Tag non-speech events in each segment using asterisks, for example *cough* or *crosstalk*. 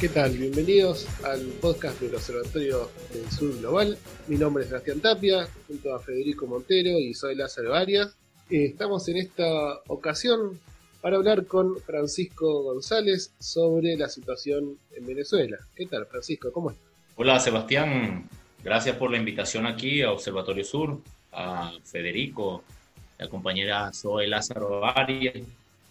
¿Qué tal? Bienvenidos al podcast del Observatorio del Sur Global. Mi nombre es Sebastián Tapia, junto a Federico Montero y soy Lázaro Arias. Eh, estamos en esta ocasión para hablar con Francisco González sobre la situación en Venezuela. ¿Qué tal, Francisco? ¿Cómo estás? Hola, Sebastián. Gracias por la invitación aquí a Observatorio Sur, a Federico, la compañera Zoe Lázaro Arias.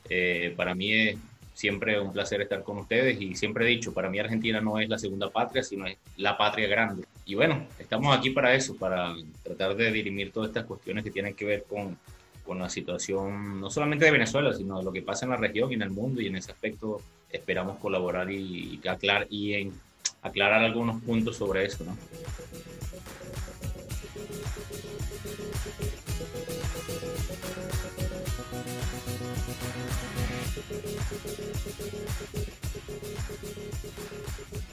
Eh, para mí es Siempre un placer estar con ustedes y siempre he dicho, para mí Argentina no es la segunda patria, sino es la patria grande. Y bueno, estamos aquí para eso, para tratar de dirimir todas estas cuestiones que tienen que ver con, con la situación no solamente de Venezuela, sino de lo que pasa en la región y en el mundo. Y en ese aspecto esperamos colaborar y, y, aclarar, y en, aclarar algunos puntos sobre eso. ¿no?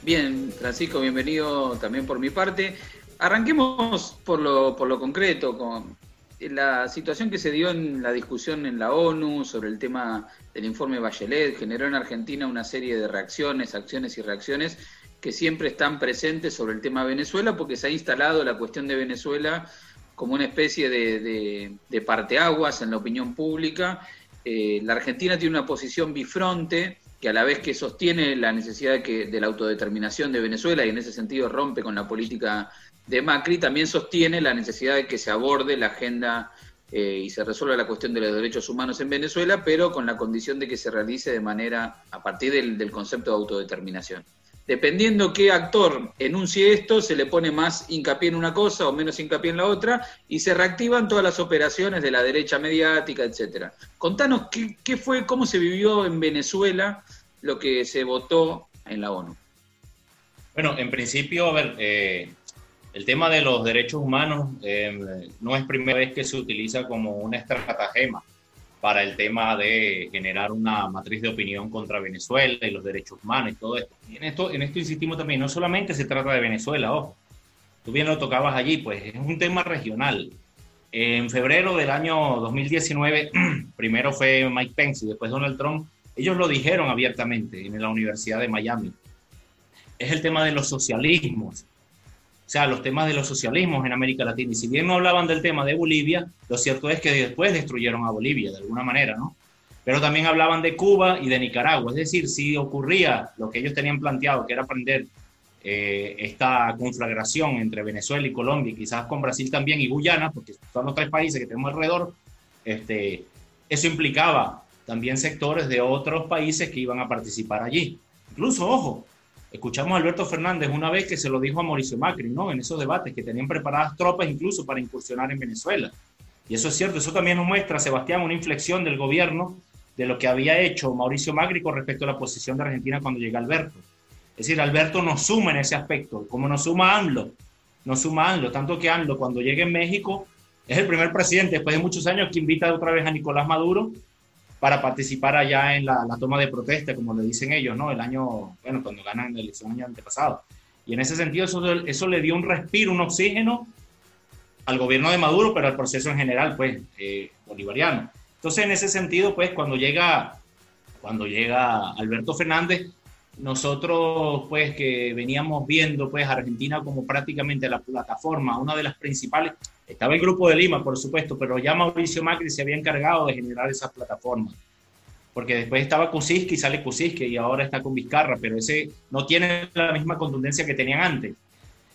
Bien, Francisco, bienvenido también por mi parte. Arranquemos por lo, por lo concreto, con la situación que se dio en la discusión en la ONU sobre el tema del informe Bachelet, generó en Argentina una serie de reacciones, acciones y reacciones que siempre están presentes sobre el tema Venezuela, porque se ha instalado la cuestión de Venezuela como una especie de, parteaguas en la opinión pública. Eh, la Argentina tiene una posición bifronte que a la vez que sostiene la necesidad de, que, de la autodeterminación de Venezuela y en ese sentido rompe con la política de Macri, también sostiene la necesidad de que se aborde la agenda eh, y se resuelva la cuestión de los derechos humanos en Venezuela, pero con la condición de que se realice de manera a partir del, del concepto de autodeterminación dependiendo qué actor enuncie esto, se le pone más hincapié en una cosa o menos hincapié en la otra y se reactivan todas las operaciones de la derecha mediática, etcétera. Contanos qué, fue, cómo se vivió en Venezuela lo que se votó en la ONU. Bueno, en principio, a ver, eh, el tema de los derechos humanos eh, no es primera vez que se utiliza como una estratagema para el tema de generar una matriz de opinión contra Venezuela y los derechos humanos y todo esto. Y en esto, en esto insistimos también, no solamente se trata de Venezuela, ojo, tú bien lo tocabas allí, pues es un tema regional. En febrero del año 2019, *clears throat* primero fue Mike Pence y después Donald Trump, ellos lo dijeron abiertamente en la Universidad de Miami. Es el tema de los socialismos, sea, los temas de los socialismos en América Latina. Y si bien no hablaban del tema de Bolivia, lo cierto es que después destruyeron a Bolivia de alguna manera, ¿no? Pero también hablaban de Cuba y de Nicaragua. Es decir, si ocurría lo que ellos tenían planteado, que era aprender eh, esta conflagración entre Venezuela y Colombia, y quizás con Brasil también y Guyana, porque son los tres países que tenemos alrededor, este, eso implicaba también sectores de otros países que iban a participar allí. Incluso, ojo, Escuchamos a Alberto Fernández una vez que se lo dijo a Mauricio Macri, ¿no? En esos debates, que tenían preparadas tropas incluso para incursionar en Venezuela. Y eso es cierto, eso también nos muestra, Sebastián, una inflexión del gobierno de lo que había hecho Mauricio Macri con respecto a la posición de Argentina cuando llega Alberto. Es decir, Alberto nos suma en ese aspecto, como nos suma AMLO, nos suma AMLO, tanto que AMLO cuando llega en México es el primer presidente después de muchos años que invita otra vez a Nicolás Maduro para participar allá en la, toma de protesta, como le dicen ellos, ¿no? El año, bueno, cuando ganan la elección el año antepasado. Y en ese sentido eso, eso le dio un respiro, un oxígeno al gobierno de Maduro, pero al proceso en general, pues, eh, bolivariano. Entonces, en ese sentido, pues, cuando llega, cuando llega Alberto Fernández, nosotros, pues, que veníamos viendo, pues, Argentina como prácticamente la plataforma, una de las principales, estaba el Grupo de Lima, por supuesto, pero ya Mauricio Macri se había encargado de generar esas plataformas. Porque después estaba Kuczynski, sale Kuczynski y ahora está con Vizcarra, pero ese no tiene la misma contundencia que tenían antes.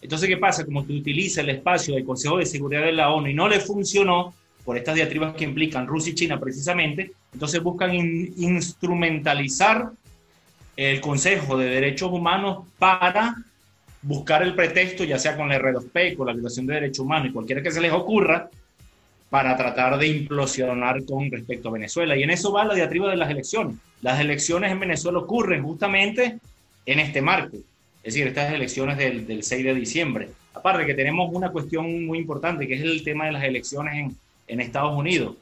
Entonces, ¿qué pasa? Como tú utilizas el espacio del Consejo de Seguridad de la ONU y no le funcionó por estas diatribas que implican Rusia y China precisamente, entonces buscan instrumentalizar el Consejo de Derechos Humanos para buscar el pretexto, ya sea con la R2P, con la violación de derechos humanos y cualquiera que se les ocurra, para tratar de implosionar con respecto a Venezuela. Y en eso va la diatriba de las elecciones. Las elecciones en Venezuela ocurren justamente en este marco, es decir, estas elecciones del, del 6 de diciembre. Aparte que tenemos una cuestión muy importante, que es el tema de las elecciones en, en Estados Unidos.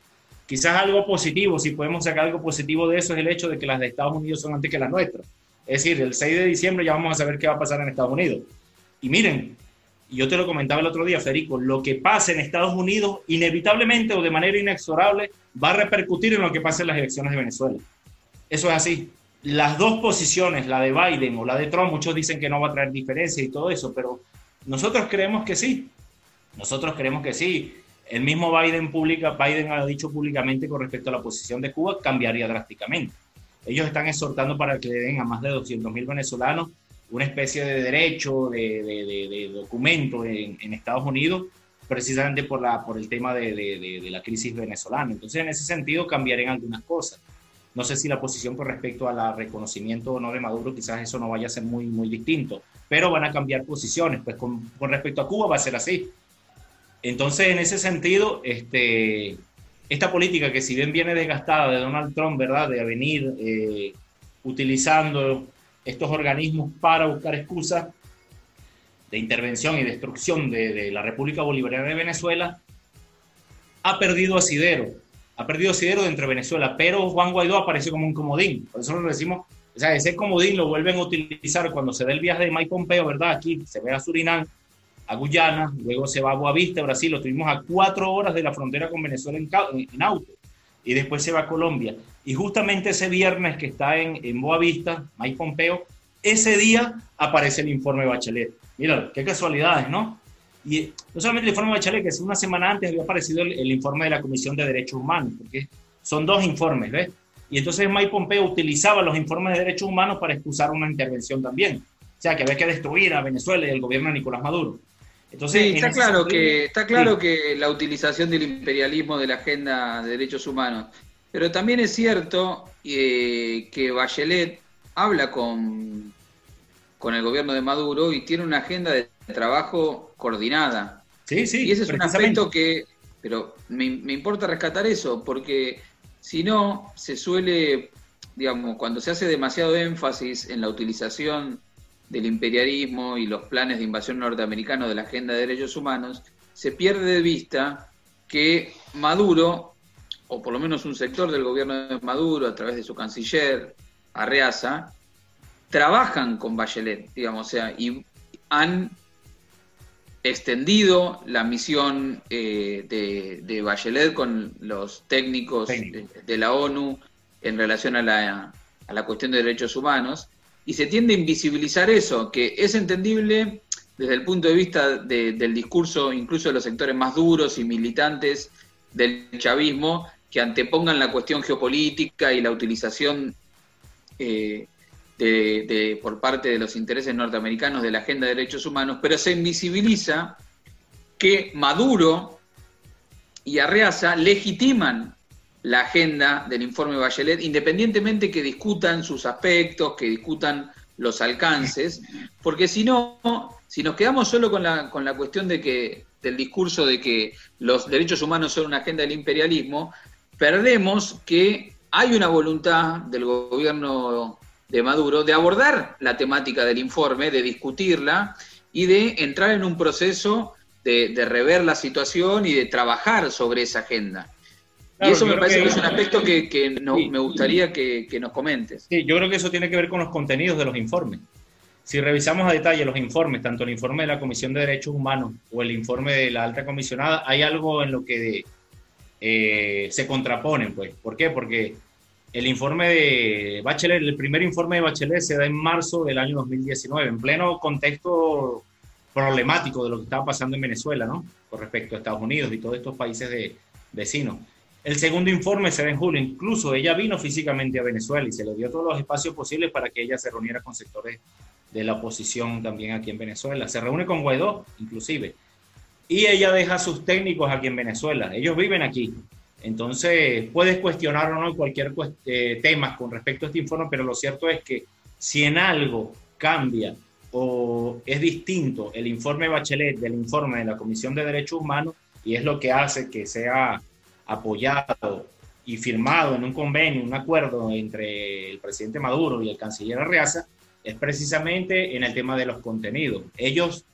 Quizás algo positivo, si podemos sacar algo positivo de eso, es el hecho de que las de Estados Unidos son antes que las nuestras. Es decir, el 6 de diciembre ya vamos a saber qué va a pasar en Estados Unidos. Y miren, yo te lo comentaba el otro día, Federico, lo que pasa en Estados Unidos inevitablemente o de manera inexorable va a repercutir en lo que pasa en las elecciones de Venezuela. Eso es así. Las dos posiciones, la de Biden o la de Trump, muchos dicen que no va a traer diferencia y todo eso, pero nosotros creemos que sí. Nosotros creemos que sí. El mismo Biden, publica, Biden ha dicho públicamente con respecto a la posición de Cuba, cambiaría drásticamente. Ellos están exhortando para que le den a más de 200 mil venezolanos una especie de derecho, de, de, documento en, Estados Unidos, precisamente por, la, por el tema de, la crisis venezolana. Entonces, en ese sentido, cambiarían algunas cosas. No sé si la posición con respecto al reconocimiento o no de Maduro, quizás eso no vaya a ser muy, muy distinto, pero van a cambiar posiciones. Pues con, con respecto a Cuba va a ser así. Entonces, en ese sentido, este, esta política que si bien viene desgastada de Donald Trump, ¿verdad? De venir eh, utilizando estos organismos para buscar excusas de intervención y destrucción de, la República Bolivariana de Venezuela, ha perdido asidero, ha perdido asidero dentro de Venezuela, pero Juan Guaidó aparece como un comodín, por eso lo decimos, o sea, ese comodín lo vuelven a utilizar cuando se da el viaje de Mike Pompeo, ¿verdad? Aquí se ve a Surinam, a Guyana, luego se va a Boavista, Brasil, lo tuvimos a cuatro horas de la frontera con Venezuela en, auto, y después se va a Colombia. Y justamente ese viernes que está en, en Boavista, Mike Pompeo, ese día aparece el informe Bachelet. Mira, qué casualidades, ¿no? Y no solamente el informe Bachelet, que es una semana antes había aparecido el, informe de la Comisión de Derechos Humanos, porque son dos informes, ¿ves? Y entonces Mike Pompeo utilizaba los informes de derechos humanos para excusar una intervención también. O sea, que había que destruir a Venezuela y el gobierno de Nicolás Maduro. Entonces, sí, está claro, que, está claro que la utilización del imperialismo de la agenda de derechos humanos pero también es cierto eh, que Bachelet habla con, con el gobierno de Maduro y tiene una agenda de trabajo coordinada. Sí, sí. Y ese es un aspecto que, pero me, me importa rescatar eso, porque si no, se suele, digamos, cuando se hace demasiado énfasis en la utilización del imperialismo y los planes de invasión norteamericano de la agenda de derechos humanos, se pierde de vista que Maduro o por lo menos un sector del gobierno de Maduro, a través de su canciller, Arreaza, trabajan con Bachelet, digamos, o sea, y han extendido la misión eh, de, Bachelet con los técnicos de, la ONU en relación a la, a la cuestión de derechos humanos, y se tiende a invisibilizar eso, que es entendible desde el punto de vista del discurso incluso de los sectores más duros y militantes del chavismo, que antepongan la cuestión geopolítica y la utilización eh, de, por parte de los intereses norteamericanos de la agenda de derechos humanos, pero se invisibiliza que Maduro y Arreaza legitiman la agenda del informe Bachelet, independientemente que discutan sus aspectos, que discutan los alcances, porque si no, si nos quedamos solo con la, con la cuestión de que, del discurso de que los derechos humanos son una agenda del imperialismo, perdemos que hay una voluntad del gobierno de Maduro de abordar la temática del informe, de discutirla y de entrar en un proceso de, rever la situación y de trabajar sobre esa agenda. Y eso me parece que, es un aspecto que, me gustaría que, nos comentes. Sí, yo creo que eso tiene que ver con los contenidos de los informes. Si revisamos a detalle los informes, tanto el informe de la Comisión de Derechos Humanos o el informe de la alta comisionada, hay algo en lo que eh, se contraponen, pues. ¿Por qué? Porque el informe de Bachelet, el primer informe de Bachelet se da en marzo del año 2019, en pleno contexto problemático de lo que estaba pasando en Venezuela, ¿no? Con respecto a Estados Unidos y todos estos países de, vecinos. El segundo informe se da en julio, incluso ella vino físicamente a Venezuela y se le dio todos los espacios posibles para que ella se reuniera con sectores de la oposición también aquí en Venezuela. Se reúne con Guaidó, inclusive y ella deja a sus técnicos aquí en Venezuela. Ellos viven aquí. Entonces, puedes cuestionar o no cualquier eh, tema con respecto a este informe, pero lo cierto es que si en algo cambia o es distinto el informe Bachelet del informe de la Comisión de Derechos Humanos, y es lo que hace que sea apoyado y firmado en un convenio, un acuerdo entre el presidente Maduro y el canciller Arreaza, es precisamente en el tema de los contenidos. Ellos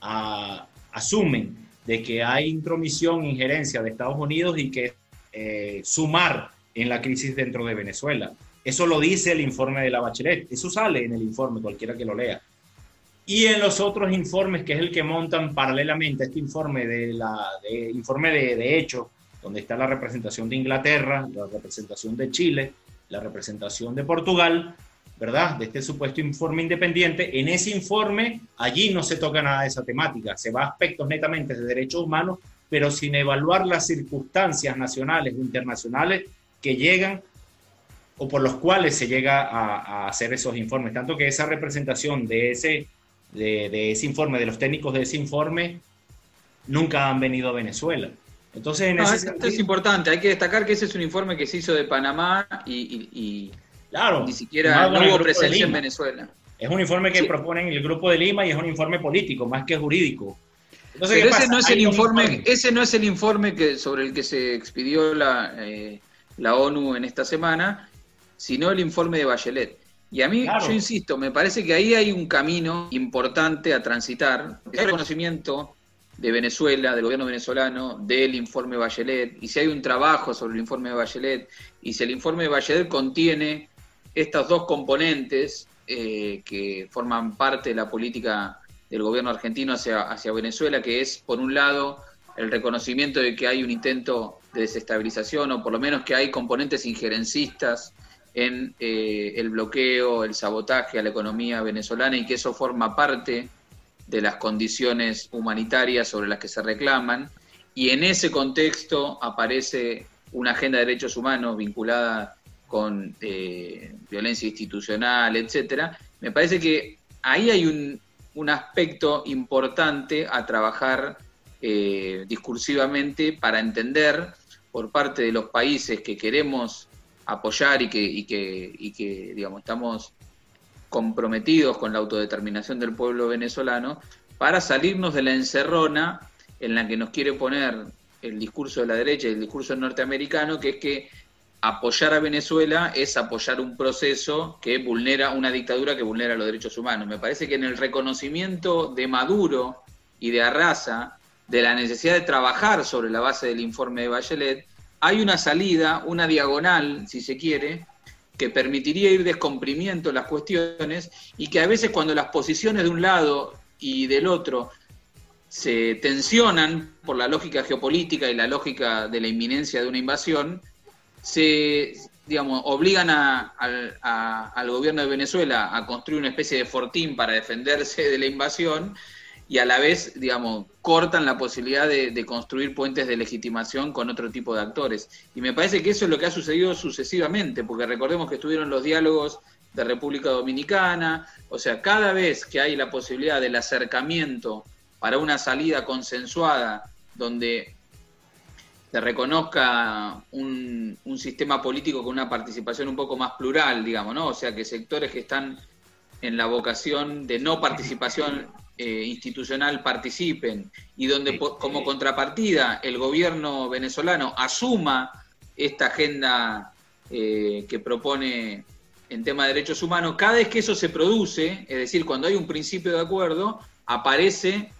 ah, asumen de que hay intromisión, injerencia de Estados Unidos y que eh, sumar en la crisis dentro de Venezuela. Eso lo dice el informe de la Bachelet, eso sale en el informe, cualquiera que lo lea. y en los otros informes, que es el que montan paralelamente a este informe de la de, informe de, de hecho, donde está la representación de Inglaterra, la representación de Chile, la representación de Portugal, ¿verdad? De este supuesto informe independiente. En ese informe, allí no se toca nada de esa temática, se va a aspectos netamente de derechos humanos, pero sin evaluar las circunstancias nacionales o internacionales que llegan o por los cuales se llega a, hacer esos informes. Tanto que esa representación de ese, de, ese informe, de los técnicos de ese informe, nunca han venido a Venezuela. Entonces, en ese esto es importante, hay que destacar que ese es un informe que se hizo de Panamá y, claro, ni siquiera no hubo presencia en Venezuela. Es un informe que proponen el Grupo de Lima y es un informe político, más que jurídico. Entonces, Pero ese no es el informe, ese no es el informe que, sobre el que se expidió la, eh, la ONU en esta semana, sino el informe de Bachelet. Y a mí, yo insisto, me parece que ahí hay un camino importante a transitar. El reconocimiento de Venezuela, del gobierno venezolano, del informe Bachelet, y si hay un trabajo sobre el informe de Bachelet, y si el informe de Bachelet contiene estas dos componentes eh, que forman parte de la política del gobierno argentino hacia, hacia Venezuela, que es, por un lado, el reconocimiento de que hay un intento de desestabilización, o por lo menos que hay componentes injerencistas en eh, el bloqueo, el sabotaje a la economía venezolana y que eso forma parte de las condiciones humanitarias sobre las que se reclaman. Y en ese contexto aparece una agenda de derechos humanos vinculada con eh, violencia institucional, etcétera. Me parece que ahí hay un, un aspecto importante a trabajar eh, discursivamente para entender por parte de los países que queremos apoyar y que, y que, y que digamos, estamos comprometidos con la autodeterminación del pueblo venezolano, para salirnos de la encerrona en la que nos quiere poner el discurso de la derecha y el discurso norteamericano, que es que apoyar a Venezuela es apoyar un proceso que vulnera una dictadura que vulnera los derechos humanos. Me parece que en el reconocimiento de Maduro y de Arrasa de la necesidad de trabajar sobre la base del informe de Bachelet, hay una salida, una diagonal, si se quiere, que permitiría ir descomprimiendo las cuestiones y que a veces cuando las posiciones de un lado y del otro se tensionan por la lógica geopolítica y la lógica de la inminencia de una invasión, se digamos, obligan al gobierno de Venezuela a construir una especie de fortín para defenderse de la invasión y a la vez, digamos, cortan la posibilidad de, construir puentes de legitimación con otro tipo de actores. Y me parece que eso es lo que ha sucedido sucesivamente, porque recordemos que estuvieron los diálogos de República Dominicana, o sea, cada vez que hay la posibilidad del acercamiento para una salida consensuada donde se reconozca un, sistema político con una participación un poco más plural, digamos, ¿no? O sea, que sectores que están en la vocación de no participación eh, institucional participen y donde como contrapartida el gobierno venezolano asuma esta agenda eh, que propone en tema de derechos humanos, cada vez que eso se produce, es decir, cuando hay un principio de acuerdo, aparece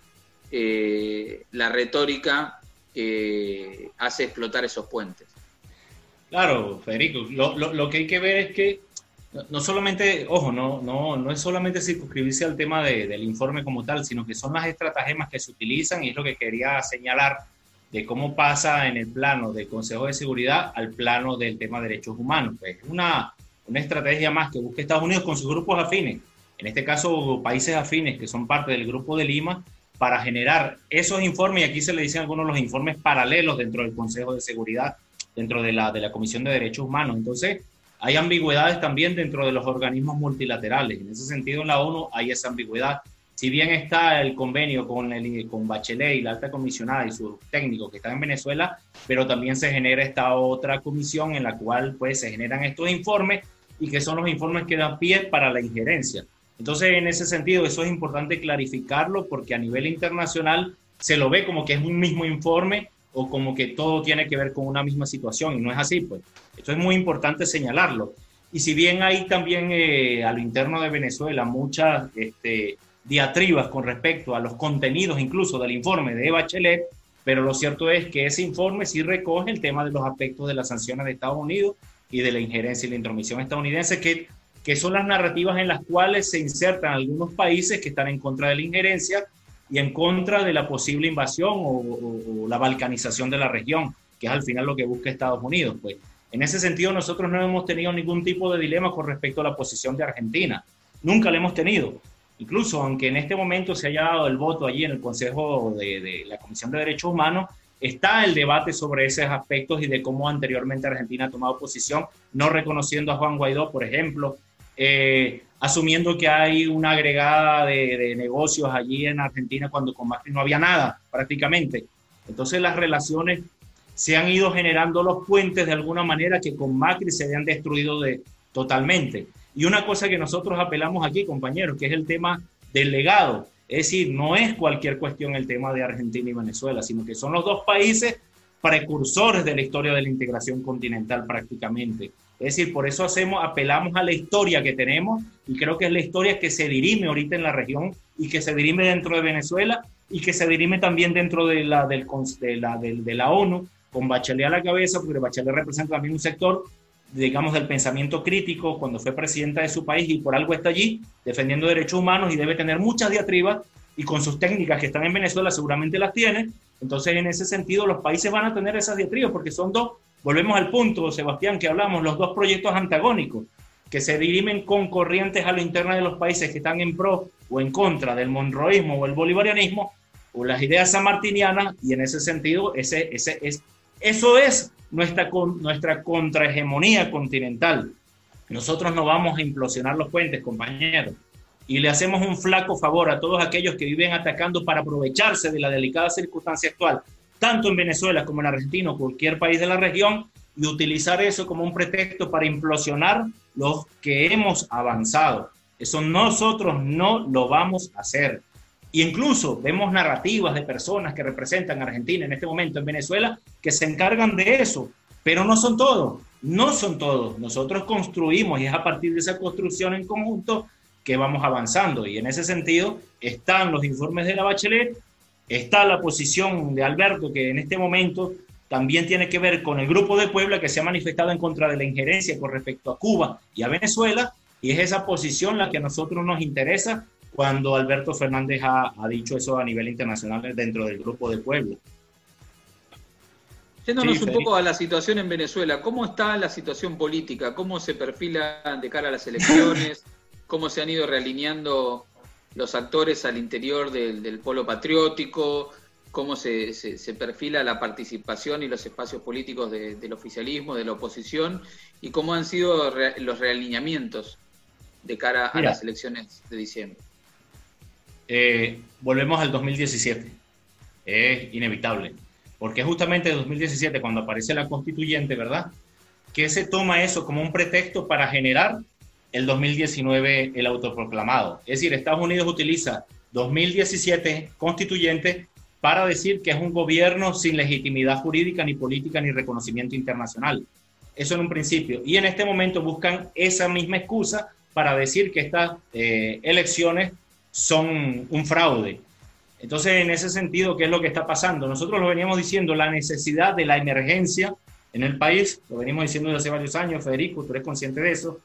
eh, la retórica que hace explotar esos puentes. Claro, Federico, lo, lo que hay que ver es que no solamente, ojo, no, no, no es solamente circunscribirse al tema del informe como tal, sino que son las estratagemas que se utilizan y es lo que quería señalar de cómo pasa en el plano del Consejo de Seguridad al plano del tema de derechos humanos. Es pues, una, una estrategia más que busca Estados Unidos con sus grupos afines, en este caso países afines que son parte del Grupo de Lima, para generar esos informes, y aquí se le dicen algunos de los informes paralelos dentro del Consejo de Seguridad, dentro de la, de la Comisión de Derechos Humanos. Entonces, hay ambigüedades también dentro de los organismos multilaterales. En ese sentido, en la ONU hay esa ambigüedad. Si bien está el convenio con, el, con Bachelet y la alta comisionada y sus técnicos que están en Venezuela, pero también se genera esta otra comisión en la cual pues, se generan estos informes y que son los informes que dan pie para la injerencia. Entonces, en ese sentido, eso es importante clarificarlo porque a nivel internacional se lo ve como que es un mismo informe o como que todo tiene que ver con una misma situación y no es así, pues. Esto es muy importante señalarlo. Y si bien hay también eh, a lo interno de Venezuela muchas este, diatribas con respecto a los contenidos incluso del informe de Bachelet, pero lo cierto es que ese informe sí recoge el tema de los aspectos de las sanciones de Estados Unidos y de la injerencia y la intromisión estadounidense que que son las narrativas en las cuales se insertan algunos países que están en contra de la injerencia y en contra de la posible invasión o, la balcanización de la región, que es al final lo que busca Estados Unidos. Pues en ese sentido nosotros no hemos tenido ningún tipo de dilema con respecto a la posición de Argentina. Nunca la hemos tenido. Incluso aunque en este momento se haya dado el voto allí en el Consejo de, de la Comisión de Derechos Humanos, está el debate sobre esos aspectos y de cómo anteriormente Argentina ha tomado posición, no reconociendo a Juan Guaidó, por ejemplo, eh, asumiendo que hay una agregada de, negocios allí en Argentina cuando con Macri no había nada prácticamente. Entonces las relaciones se han ido generando los puentes de alguna manera que con Macri se habían destruido de, totalmente. Y una cosa que nosotros apelamos aquí, compañeros, que es el tema del legado. Es decir, no es cualquier cuestión el tema de Argentina y Venezuela, sino que son los dos países precursores de la historia de la integración continental prácticamente. Es decir, por eso hacemos, apelamos a la historia que tenemos y creo que es la historia que se dirime ahorita en la región y que se dirime dentro de Venezuela y que se dirime también dentro de la, del, de la, de la ONU, con Bachelet a la cabeza, porque Bachelet representa también un sector digamos, del pensamiento crítico cuando fue presidenta de su país y por algo está allí defendiendo derechos humanos y debe tener muchas diatribas y con sus técnicas que están en Venezuela seguramente las tiene. Entonces, en ese sentido, los países van a tener esas diatribas porque son dos, volvemos al punto, Sebastián, que hablamos, los dos proyectos antagónicos que se dirimen con corrientes a lo interno de los países que están en pro o en contra del monroísmo o el bolivarianismo o las ideas sanmartinianas y en ese sentido ese, ese, es, eso es nuestra, nuestra contrahegemonía continental. Nosotros no vamos a implosionar los puentes, compañeros. Y le hacemos un flaco favor a todos aquellos que viven atacando para aprovecharse de la delicada circunstancia actual, tanto en Venezuela como en Argentina o cualquier país de la región, y utilizar eso como un pretexto para implosionar los que hemos avanzado. Eso nosotros no lo vamos a hacer. Y incluso vemos narrativas de personas que representan a Argentina en este momento en Venezuela que se encargan de eso, pero no son todos, no son todos. Nosotros construimos y es a partir de esa construcción en conjunto que vamos avanzando. Y en ese sentido están los informes de la Bachelet, está la posición de Alberto, que en este momento también tiene que ver con el grupo de Puebla que se ha manifestado en contra de la injerencia con respecto a Cuba y a Venezuela, y es esa posición la que a nosotros nos interesa cuando Alberto Fernández ha, dicho eso a nivel internacional dentro del grupo de Puebla. Yéndonos un poco a la situación en Venezuela, ¿cómo está la situación política? ¿Cómo se perfila de cara a las elecciones? *laughs* ¿Cómo se han ido realineando los actores al interior del, polo patriótico? ¿Cómo se, perfila la participación y los espacios políticos del oficialismo, de la oposición? ¿Y cómo han sido los realineamientos de cara a las elecciones de diciembre? Eh, volvemos al 2017. Es inevitable. Porque justamente en 2017, cuando aparece la constituyente, ¿verdad? Que se toma eso como un pretexto para generar el 2019 el autoproclamado. Es decir, Estados Unidos utiliza 2017 constituyente para decir que es un gobierno sin legitimidad jurídica, ni política, ni reconocimiento internacional. Eso en un principio. Y en este momento buscan esa misma excusa para decir que estas eh, elecciones son un fraude. Entonces, en ese sentido, ¿qué es lo que está pasando? Nosotros lo veníamos diciendo, la necesidad de la emergencia en el país, lo venimos diciendo desde hace varios años, Federico, tú eres consciente de eso,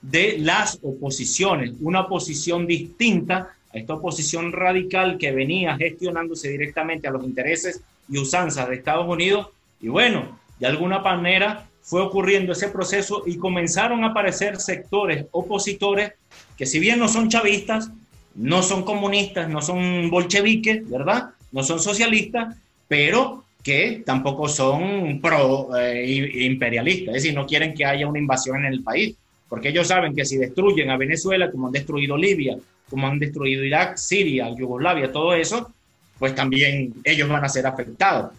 de las oposiciones, una oposición distinta a esta oposición radical que venía gestionándose directamente a los intereses y usanzas de Estados Unidos. Y bueno, de alguna manera fue ocurriendo ese proceso y comenzaron a aparecer sectores opositores que si bien no son chavistas, no son comunistas, no son bolcheviques, ¿verdad? No son socialistas, pero que tampoco son pro eh, imperialistas, es decir, no quieren que haya una invasión en el país, porque ellos saben que si destruyen a Venezuela, como han destruido Libia, como han destruido Irak, Siria, Yugoslavia, todo eso, pues también ellos van a ser afectados.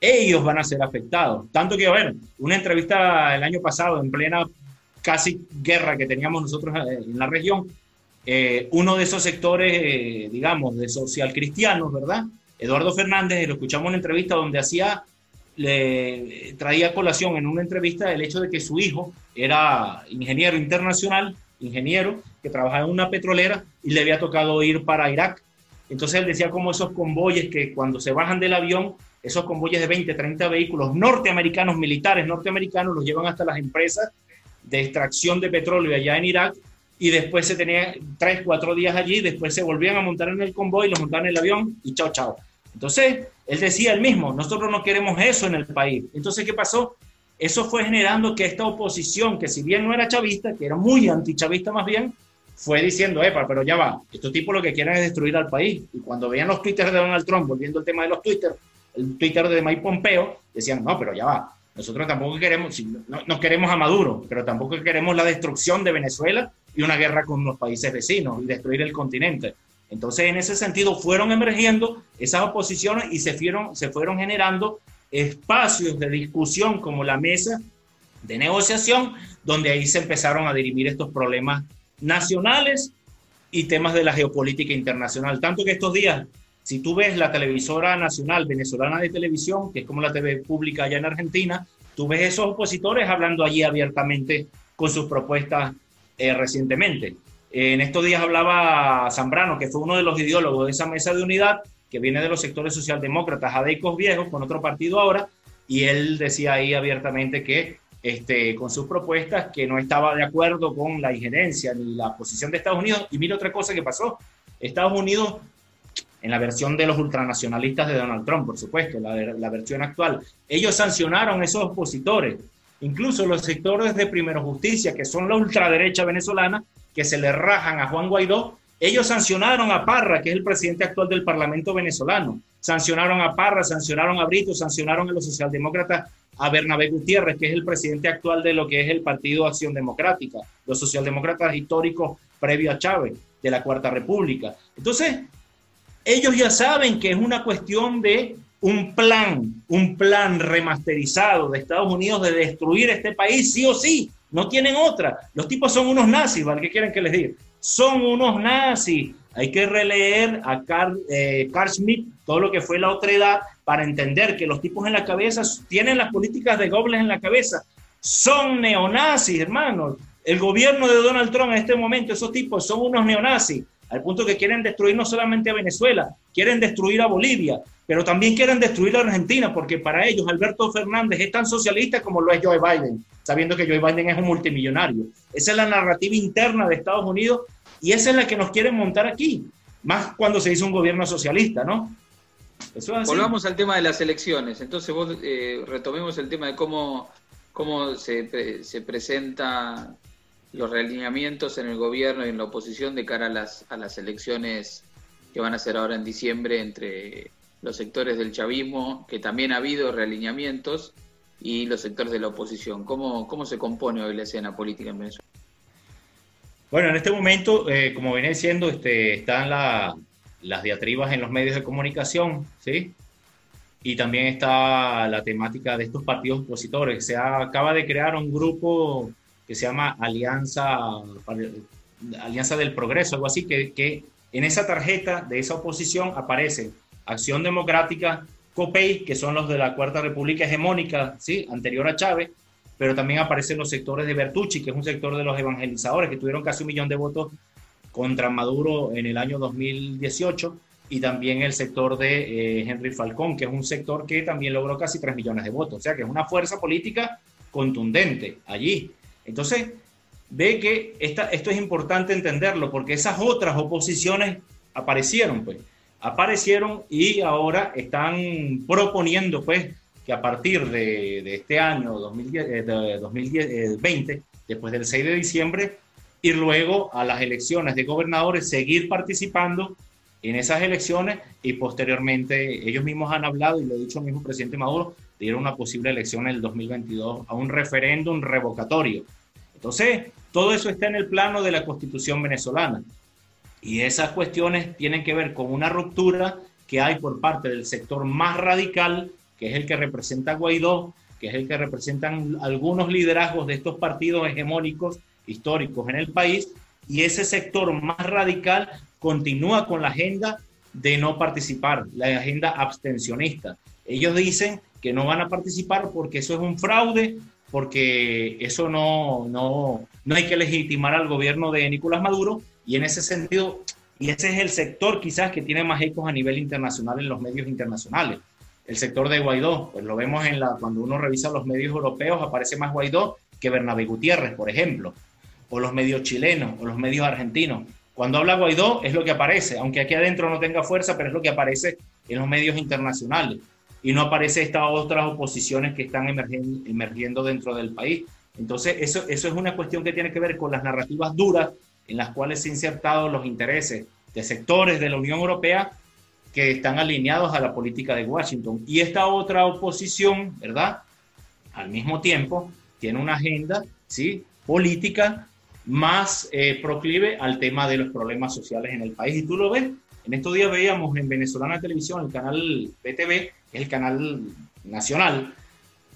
Ellos van a ser afectados. Tanto que, a ver, una entrevista el año pasado, en plena casi guerra que teníamos nosotros eh, en la región, eh, uno de esos sectores, eh, digamos, de social cristianos, ¿verdad? Eduardo Fernández, lo escuchamos en una entrevista donde hacía, le traía colación en una entrevista el hecho de que su hijo era ingeniero internacional, ingeniero, que trabajaba en una petrolera y le había tocado ir para Irak. Entonces él decía como esos convoyes que cuando se bajan del avión, esos convoyes de 20, 30 vehículos norteamericanos, militares norteamericanos, los llevan hasta las empresas de extracción de petróleo allá en Irak y después se tenía tres, cuatro días allí, después se volvían a montar en el convoy, los montaban en el avión y chao, chao. Entonces, él decía el mismo, nosotros no queremos eso en el país. Entonces, ¿qué pasó? Eso fue generando que esta oposición, que si bien no era chavista, que era muy antichavista más bien, fue diciendo, epa, pero ya va, estos tipos lo que quieren es destruir al país. Y cuando veían los twitters de Donald Trump, volviendo al tema de los twitters, el Twitter de Mike Pompeo, decían, no, pero ya va, nosotros tampoco queremos, no, no, queremos a Maduro, pero tampoco queremos la destrucción de Venezuela y una guerra con los países vecinos y destruir el continente. Entonces, en ese sentido, fueron emergiendo esas oposiciones y se fueron, se fueron generando espacios de discusión como la mesa de negociación, donde ahí se empezaron a dirimir estos problemas nacionales y temas de la geopolítica internacional. Tanto que estos días si tú ves la televisora nacional venezolana de televisión, que es como la TV pública allá en Argentina, tú ves esos opositores hablando allí abiertamente con sus propuestas eh, recientemente. En estos días hablaba Zambrano, que fue uno de los ideólogos de esa mesa de unidad, que viene de los sectores socialdemócratas, adeicos viejos, con otro partido ahora, y él decía ahí abiertamente que este, con sus propuestas, que no estaba de acuerdo con la injerencia ni la posición de Estados Unidos. Y mira otra cosa que pasó. Estados Unidos en la versión de los ultranacionalistas de Donald Trump, por supuesto, la, la versión actual. Ellos sancionaron a esos opositores, incluso los sectores de Primero Justicia, que son la ultraderecha venezolana, que se le rajan a Juan Guaidó, ellos sancionaron a Parra, que es el presidente actual del Parlamento venezolano, sancionaron a Parra, sancionaron a Brito, sancionaron a los socialdemócratas, a Bernabé Gutiérrez, que es el presidente actual de lo que es el Partido Acción Democrática, los socialdemócratas históricos previo a Chávez, de la Cuarta República. Entonces, ellos ya saben que es una cuestión de un plan, un plan remasterizado de Estados Unidos de destruir este país, sí o sí, no tienen otra. Los tipos son unos nazis, ¿vale? ¿Qué quieren que les diga? Son unos nazis. Hay que releer a Carl, eh, Schmitt todo lo que fue la otra edad para entender que los tipos en la cabeza tienen las políticas de Goebbels en la cabeza. Son neonazis, hermanos. El gobierno de Donald Trump en este momento, esos tipos son unos neonazis al punto que quieren destruir no solamente a Venezuela, quieren destruir a Bolivia, pero también quieren destruir a Argentina, porque para ellos Alberto Fernández es tan socialista como lo es Joe Biden, sabiendo que Joe Biden es un multimillonario. Esa es la narrativa interna de Estados Unidos y esa es la que nos quieren montar aquí, más cuando se hizo un gobierno socialista, ¿no? Volvamos al tema de las elecciones. Entonces vos eh, retomemos el tema de cómo, cómo se, se presenta los realineamientos en el gobierno y en la oposición de cara a las, a las elecciones que van a ser ahora en diciembre entre los sectores del chavismo, que también ha habido realineamientos, y los sectores de la oposición. ¿Cómo, cómo se compone hoy la escena política en Venezuela? Bueno, en este momento, eh, como viene diciendo, este, están las diatribas en los medios de comunicación, ¿sí? Y también está la temática de estos partidos opositores. Se acaba de crear un grupo que se llama Alianza, Alianza del Progreso, algo así, que, que en esa tarjeta de esa oposición aparecen Acción Democrática, COPEI, que son los de la Cuarta República hegemónica, ¿sí? anterior a Chávez, pero también aparecen los sectores de Bertucci, que es un sector de los evangelizadores, que tuvieron casi un millón de votos contra Maduro en el año 2018, y también el sector de eh, Henry Falcón, que es un sector que también logró casi 3 millones de votos, o sea que es una fuerza política contundente allí. Entonces, ve que esta, esto es importante entenderlo, porque esas otras oposiciones aparecieron, pues, aparecieron y ahora están proponiendo, pues, que a partir de, este año 2010, 2020, eh, después del 6 de diciembre, y luego a las elecciones de gobernadores, seguir participando en esas elecciones y posteriormente ellos mismos han hablado, y lo ha dicho el mismo presidente Maduro, dieron una posible elección en el 2022 a un referéndum revocatorio. Entonces, todo eso está en el plano de la constitución venezolana. Y esas cuestiones tienen que ver con una ruptura que hay por parte del sector más radical, que es el que representa a Guaidó, que es el que representan algunos liderazgos de estos partidos hegemónicos históricos en el país, y ese sector más radical continúa con la agenda de no participar, la agenda abstencionista. Ellos dicen que no van a participar porque eso es un fraude, porque eso no, no, no hay que legitimar al gobierno de Nicolás Maduro y en ese sentido, y ese es el sector quizás que tiene más ecos a nivel internacional en los medios internacionales. El sector de Guaidó, pues lo vemos en la, cuando uno revisa los medios europeos, aparece más Guaidó que Bernabé Gutiérrez, por ejemplo. o los medios chilenos o los medios argentinos. Cuando habla Guaidó es lo que aparece, aunque aquí adentro no tenga fuerza, pero es lo que aparece en los medios internacionales. Y no aparece estas otras oposiciones que están emergiendo, dentro del país. Entonces, eso, eso es una cuestión que tiene que ver con las narrativas duras en las cuales se han insertado los intereses de sectores de la Unión Europea que están alineados a la política de Washington. Y esta otra oposición, ¿verdad? Al mismo tiempo, tiene una agenda, ¿sí? Política más eh, proclive al tema de los problemas sociales en el país. Y tú lo ves, en estos días veíamos en Venezolana Televisión, el canal BTV, es el canal nacional,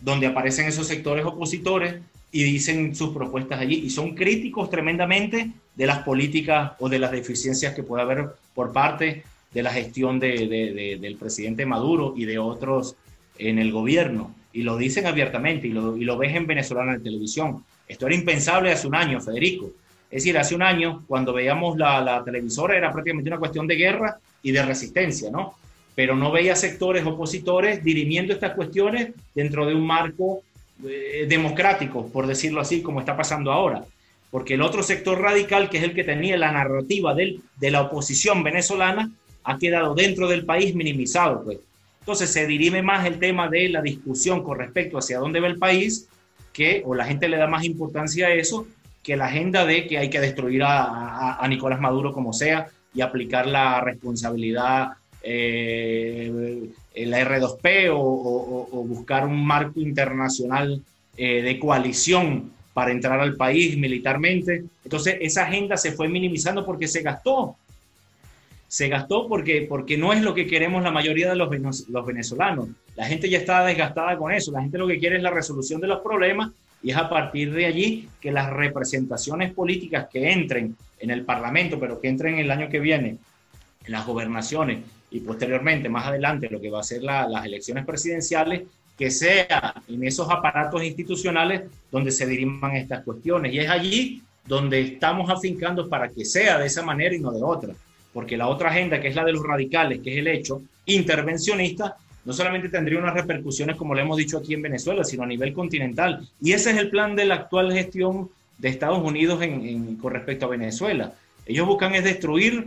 donde aparecen esos sectores opositores y dicen sus propuestas allí y son críticos tremendamente de las políticas o de las deficiencias que puede haber por parte de la gestión de, del presidente Maduro y de otros en el gobierno. Y lo dicen abiertamente y lo, y lo ves en Venezolana en televisión. Esto era impensable hace un año, Federico. Es decir, hace un año, cuando veíamos la, la televisora, era prácticamente una cuestión de guerra y de resistencia, ¿no? Pero no veía sectores opositores dirimiendo estas cuestiones dentro de un marco eh, democrático, por decirlo así, como está pasando ahora. Porque el otro sector radical, que es el que tenía la narrativa de la oposición venezolana, ha quedado dentro del país minimizado. Pues. Entonces se dirime más el tema de la discusión con respecto hacia dónde va el país, que, o la gente le da más importancia a eso, que la agenda de que hay que destruir a, Nicolás Maduro como sea y aplicar la responsabilidad eh, la R2P o, buscar un marco internacional eh, de coalición para entrar al país militarmente. Entonces, esa agenda se fue minimizando porque se gastó. Se gastó porque, porque no es lo que queremos la mayoría de los, los venezolanos. La gente ya está desgastada con eso. La gente lo que quiere es la resolución de los problemas y es a partir de allí que las representaciones políticas que entren en el Parlamento, pero que entren el año que viene en las gobernaciones y posteriormente, más adelante, lo que va a ser las elecciones presidenciales, que sea en esos aparatos institucionales donde se diriman estas cuestiones. Y es allí donde estamos afincando para que sea de esa manera y no de otra. Porque la otra agenda, que es la de los radicales, que es el hecho intervencionista, no solamente tendría unas repercusiones, como le hemos dicho aquí en Venezuela, sino a nivel continental. Y ese es el plan de la actual gestión de Estados Unidos en, con respecto a Venezuela. Ellos buscan es destruir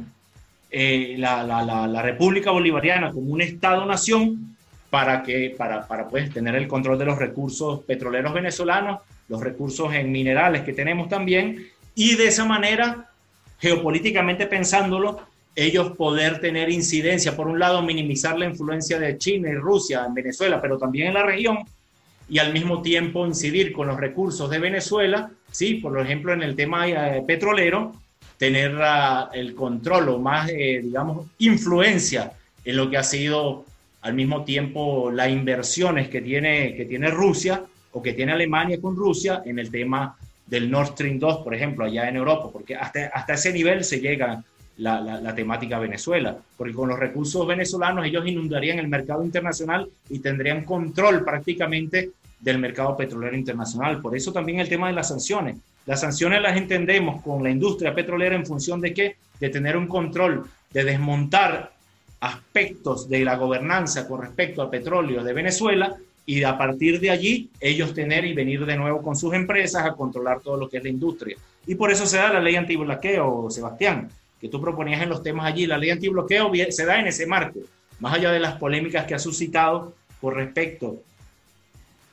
eh, la, la, la, República Bolivariana como un Estado-nación para, que, para, para pues, tener el control de los recursos petroleros venezolanos, los recursos en minerales que tenemos también, y de esa manera, geopolíticamente pensándolo, ellos poder tener incidencia, por un lado, minimizar la influencia de China y Rusia en Venezuela, pero también en la región, y al mismo tiempo incidir con los recursos de Venezuela, sí, por ejemplo, en el tema eh, petrolero, tener el control o más, eh, digamos, influencia en lo que ha sido al mismo tiempo las inversiones que tiene, que tiene Rusia o que tiene Alemania con Rusia en el tema del Nord Stream 2, por ejemplo, allá en Europa, porque hasta, hasta ese nivel se llega la, la, la, temática Venezuela, porque con los recursos venezolanos ellos inundarían el mercado internacional y tendrían control prácticamente del mercado petrolero internacional. Por eso también el tema de las sanciones. Las sanciones las entendemos con la industria petrolera en función de qué? De tener un control, de desmontar aspectos de la gobernanza con respecto al petróleo de Venezuela y a partir de allí ellos tener y venir de nuevo con sus empresas a controlar todo lo que es la industria. Y por eso se da la ley antibloqueo, Sebastián, que tú proponías en los temas allí. La ley antibloqueo se da en ese marco, más allá de las polémicas que ha suscitado con respecto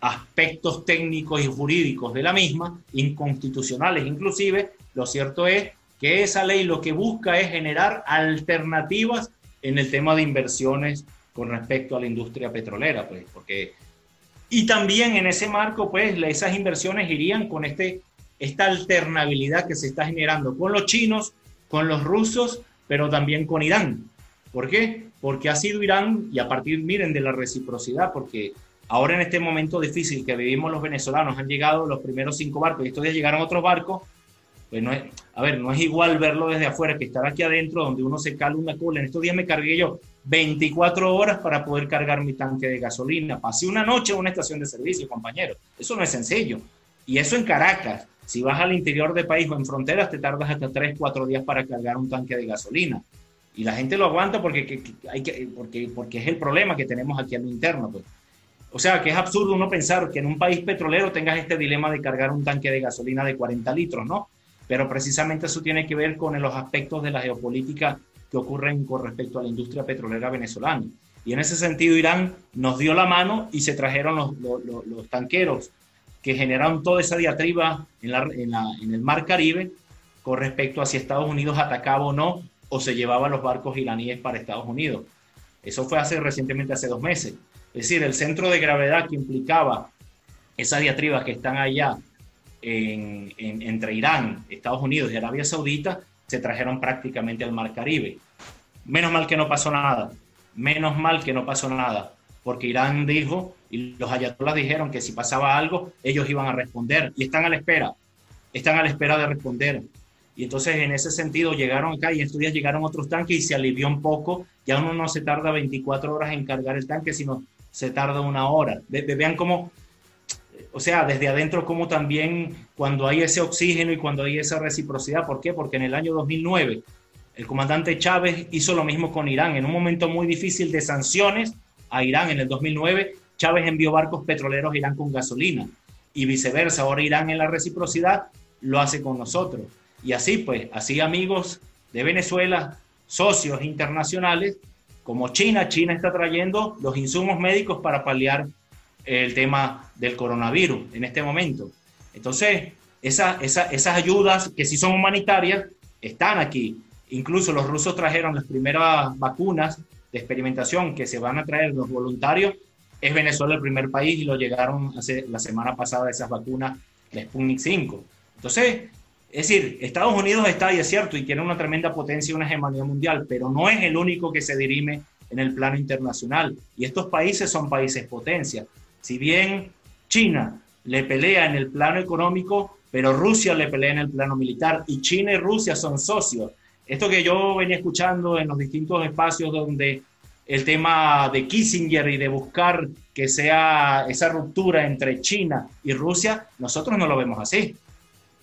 aspectos técnicos y jurídicos de la misma, inconstitucionales inclusive, lo cierto es que esa ley lo que busca es generar alternativas en el tema de inversiones con respecto a la industria petrolera, pues, porque y también en ese marco, pues, esas inversiones irían con este, esta alternabilidad que se está generando con los chinos, con los rusos, pero también con Irán. ¿Por qué? Porque ha sido Irán, y a partir, miren, de la reciprocidad, porque Ahora en este momento difícil que vivimos los venezolanos han llegado los primeros cinco barcos y estos días llegaron otros barcos, pues no es, a ver, no es igual verlo desde afuera que estar aquí adentro donde uno se cala una cola. En estos días me cargué yo 24 horas para poder cargar mi tanque de gasolina. Pasé una noche en una estación de servicio, compañero. Eso no es sencillo. Y eso en Caracas. Si vas al interior del país o en fronteras, te tardas hasta 3, 4 días para cargar un tanque de gasolina. Y la gente lo aguanta porque, porque, porque es el problema que tenemos aquí lo interno. Pues. O sea, que es absurdo uno pensar que en un país petrolero tengas este dilema de cargar un tanque de gasolina de 40 litros, ¿no? pero precisamente eso tiene que ver con los aspectos de la geopolítica que ocurren con respecto a la industria petrolera venezolana. Y en ese sentido Irán nos dio la mano y se trajeron los, tanqueros que generaron toda esa diatriba en, en, el mar Caribe con respecto a si Estados Unidos atacaba o no o se llevaba los barcos iraníes para Estados Unidos. Eso fue hace recientemente, hace dos meses. Es decir, el centro de gravedad que implicaba esas diatribas que están allá entre Irán, Estados Unidos y Arabia Saudita, se trajeron prácticamente al Mar Caribe. Menos mal que no pasó nada. Menos mal que no pasó nada, porque Irán dijo y los ayatolás dijeron que si pasaba algo, ellos iban a responder y están a la espera, están a la espera de responder. Y entonces en ese sentido llegaron acá y estos días llegaron otros tanques y se alivió un poco. Ya uno no se tarda 24 horas en cargar el tanque, sino se tarda una hora. vean cómo, o sea, desde adentro como también cuando hay ese oxígeno y cuando hay esa reciprocidad. ¿Por qué? Porque en el año 2009 el comandante Chávez hizo lo mismo con Irán. En un momento muy difícil de sanciones a Irán en el 2009, Chávez envió barcos petroleros a Irán con gasolina y viceversa. Ahora Irán en la reciprocidad lo hace con nosotros. Y así pues, así amigos de Venezuela, socios internacionales, como China, China está trayendo los insumos médicos para paliar el tema del coronavirus en este momento. Entonces, esas ayudas que sí son humanitarias están aquí. Incluso los rusos trajeron las primeras vacunas de experimentación que se van a traer los voluntarios. Es Venezuela el primer país y lo llegaron hace la semana pasada esas vacunas de Sputnik 5. Entonces, es decir, Estados Unidos está ahí, es cierto, y tiene una tremenda potencia y una hegemonía mundial, pero no es el único que se dirime en el plano internacional. Y estos países son países potencia. Si bien China le pelea en el plano económico, pero Rusia le pelea en el plano militar, y China y Rusia son socios. Esto que yo venía escuchando en los distintos espacios donde el tema de Kissinger y de buscar que sea esa ruptura entre China y Rusia, nosotros no lo vemos así.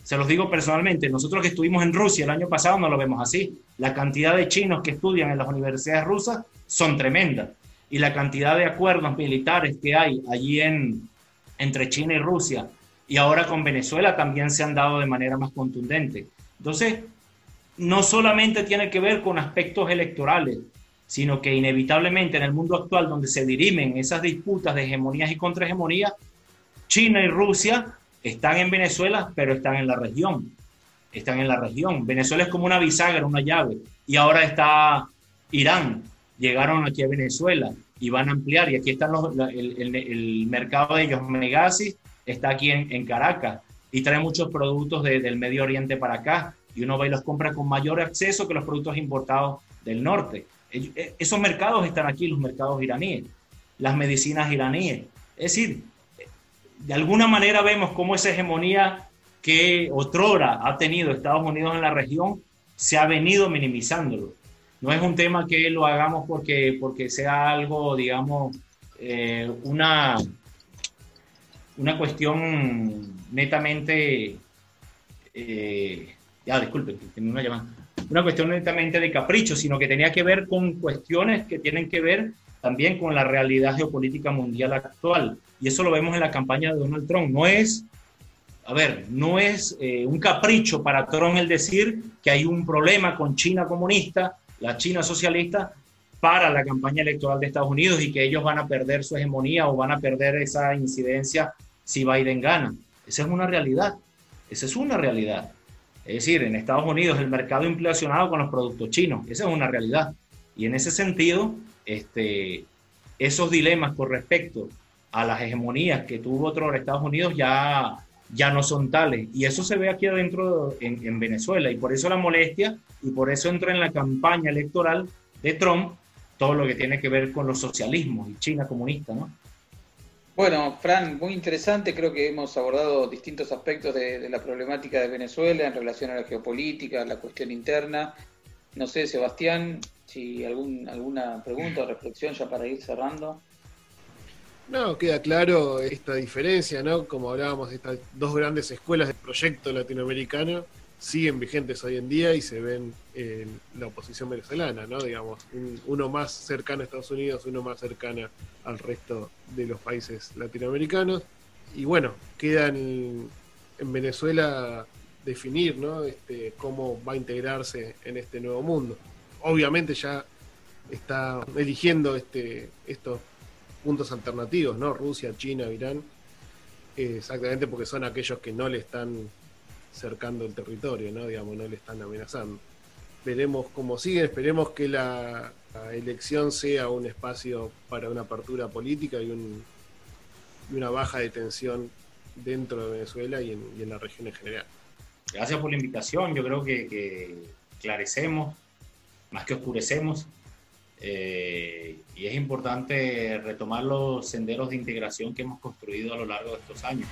Se los digo personalmente, nosotros que estuvimos en Rusia el año pasado no lo vemos así. La cantidad de chinos que estudian en las universidades rusas son tremendas. Y la cantidad de acuerdos militares que hay allí en, entre China y Rusia y ahora con Venezuela también se han dado de manera más contundente. Entonces, no solamente tiene que ver con aspectos electorales, sino que inevitablemente en el mundo actual donde se dirimen esas disputas de hegemonías y contrahegemonías, China y Rusia están en Venezuela, pero están en la región. Están en la región. Venezuela es como una bisagra, una llave. Y ahora está Irán. Llegaron aquí a Venezuela y van a ampliar. Y aquí están el, mercado de ellos, Megasis, está aquí en, Caracas y trae muchos productos del Medio Oriente para acá y uno va y los compra con mayor acceso que los productos importados del norte. Eh, esos mercados están aquí, los mercados iraníes, las medicinas iraníes. Es decir, de alguna manera vemos cómo esa hegemonía que otrora ha tenido Estados Unidos en la región se ha venido minimizándolo. No es un tema que lo hagamos porque, porque sea algo, digamos, eh, una, una cuestión netamente eh, ya disculpen, tenía una llamada, una cuestión netamente de capricho, sino que tenía que ver con cuestiones que tienen que ver también con la realidad geopolítica mundial actual. Y eso lo vemos en la campaña de Donald Trump. No es, a ver, no es eh, un capricho para Trump el decir que hay un problema con China comunista, la China socialista, para la campaña electoral de Estados Unidos y que ellos van a perder su hegemonía o van a perder esa incidencia si Biden gana. Esa es una realidad. Esa es una realidad. Es decir, en Estados Unidos el mercado inflacionado con los productos chinos, esa es una realidad. Y en ese sentido, este, esos dilemas con respecto a las hegemonías que tuvo otro Estados Unidos ya, ya no son tales. Y eso se ve aquí adentro en, en Venezuela. Y por eso la molestia y por eso entra en la campaña electoral de Trump todo lo que tiene que ver con los socialismos y China comunista, ¿no? Bueno, Fran, muy interesante. Creo que hemos abordado distintos aspectos de, la problemática de Venezuela en relación a la geopolítica, a la cuestión interna. No sé, Sebastián, si algún, alguna pregunta o reflexión ya para ir cerrando. No, queda claro esta diferencia, ¿no? Como hablábamos estas dos grandes escuelas de proyecto latinoamericano, siguen vigentes hoy en día y se ven en la oposición venezolana, ¿no? Digamos, uno más cercano a Estados Unidos, uno más cercano al resto de los países latinoamericanos. Y bueno, quedan en Venezuela definir ¿no? este, cómo va a integrarse en este nuevo mundo. Obviamente ya está eligiendo este, estos puntos alternativos, ¿no? Rusia, China, Irán, exactamente porque son aquellos que no le están cercando el territorio, ¿no? Digamos, no le están amenazando. Veremos cómo sigue, esperemos que la, elección sea un espacio para una apertura política y, un, y una baja de tensión dentro de Venezuela y en, la región en general. Gracias por la invitación, yo creo que, que clarecemos, más que oscurecemos, eh, y es importante retomar los senderos de integración que hemos construido a lo largo de estos años.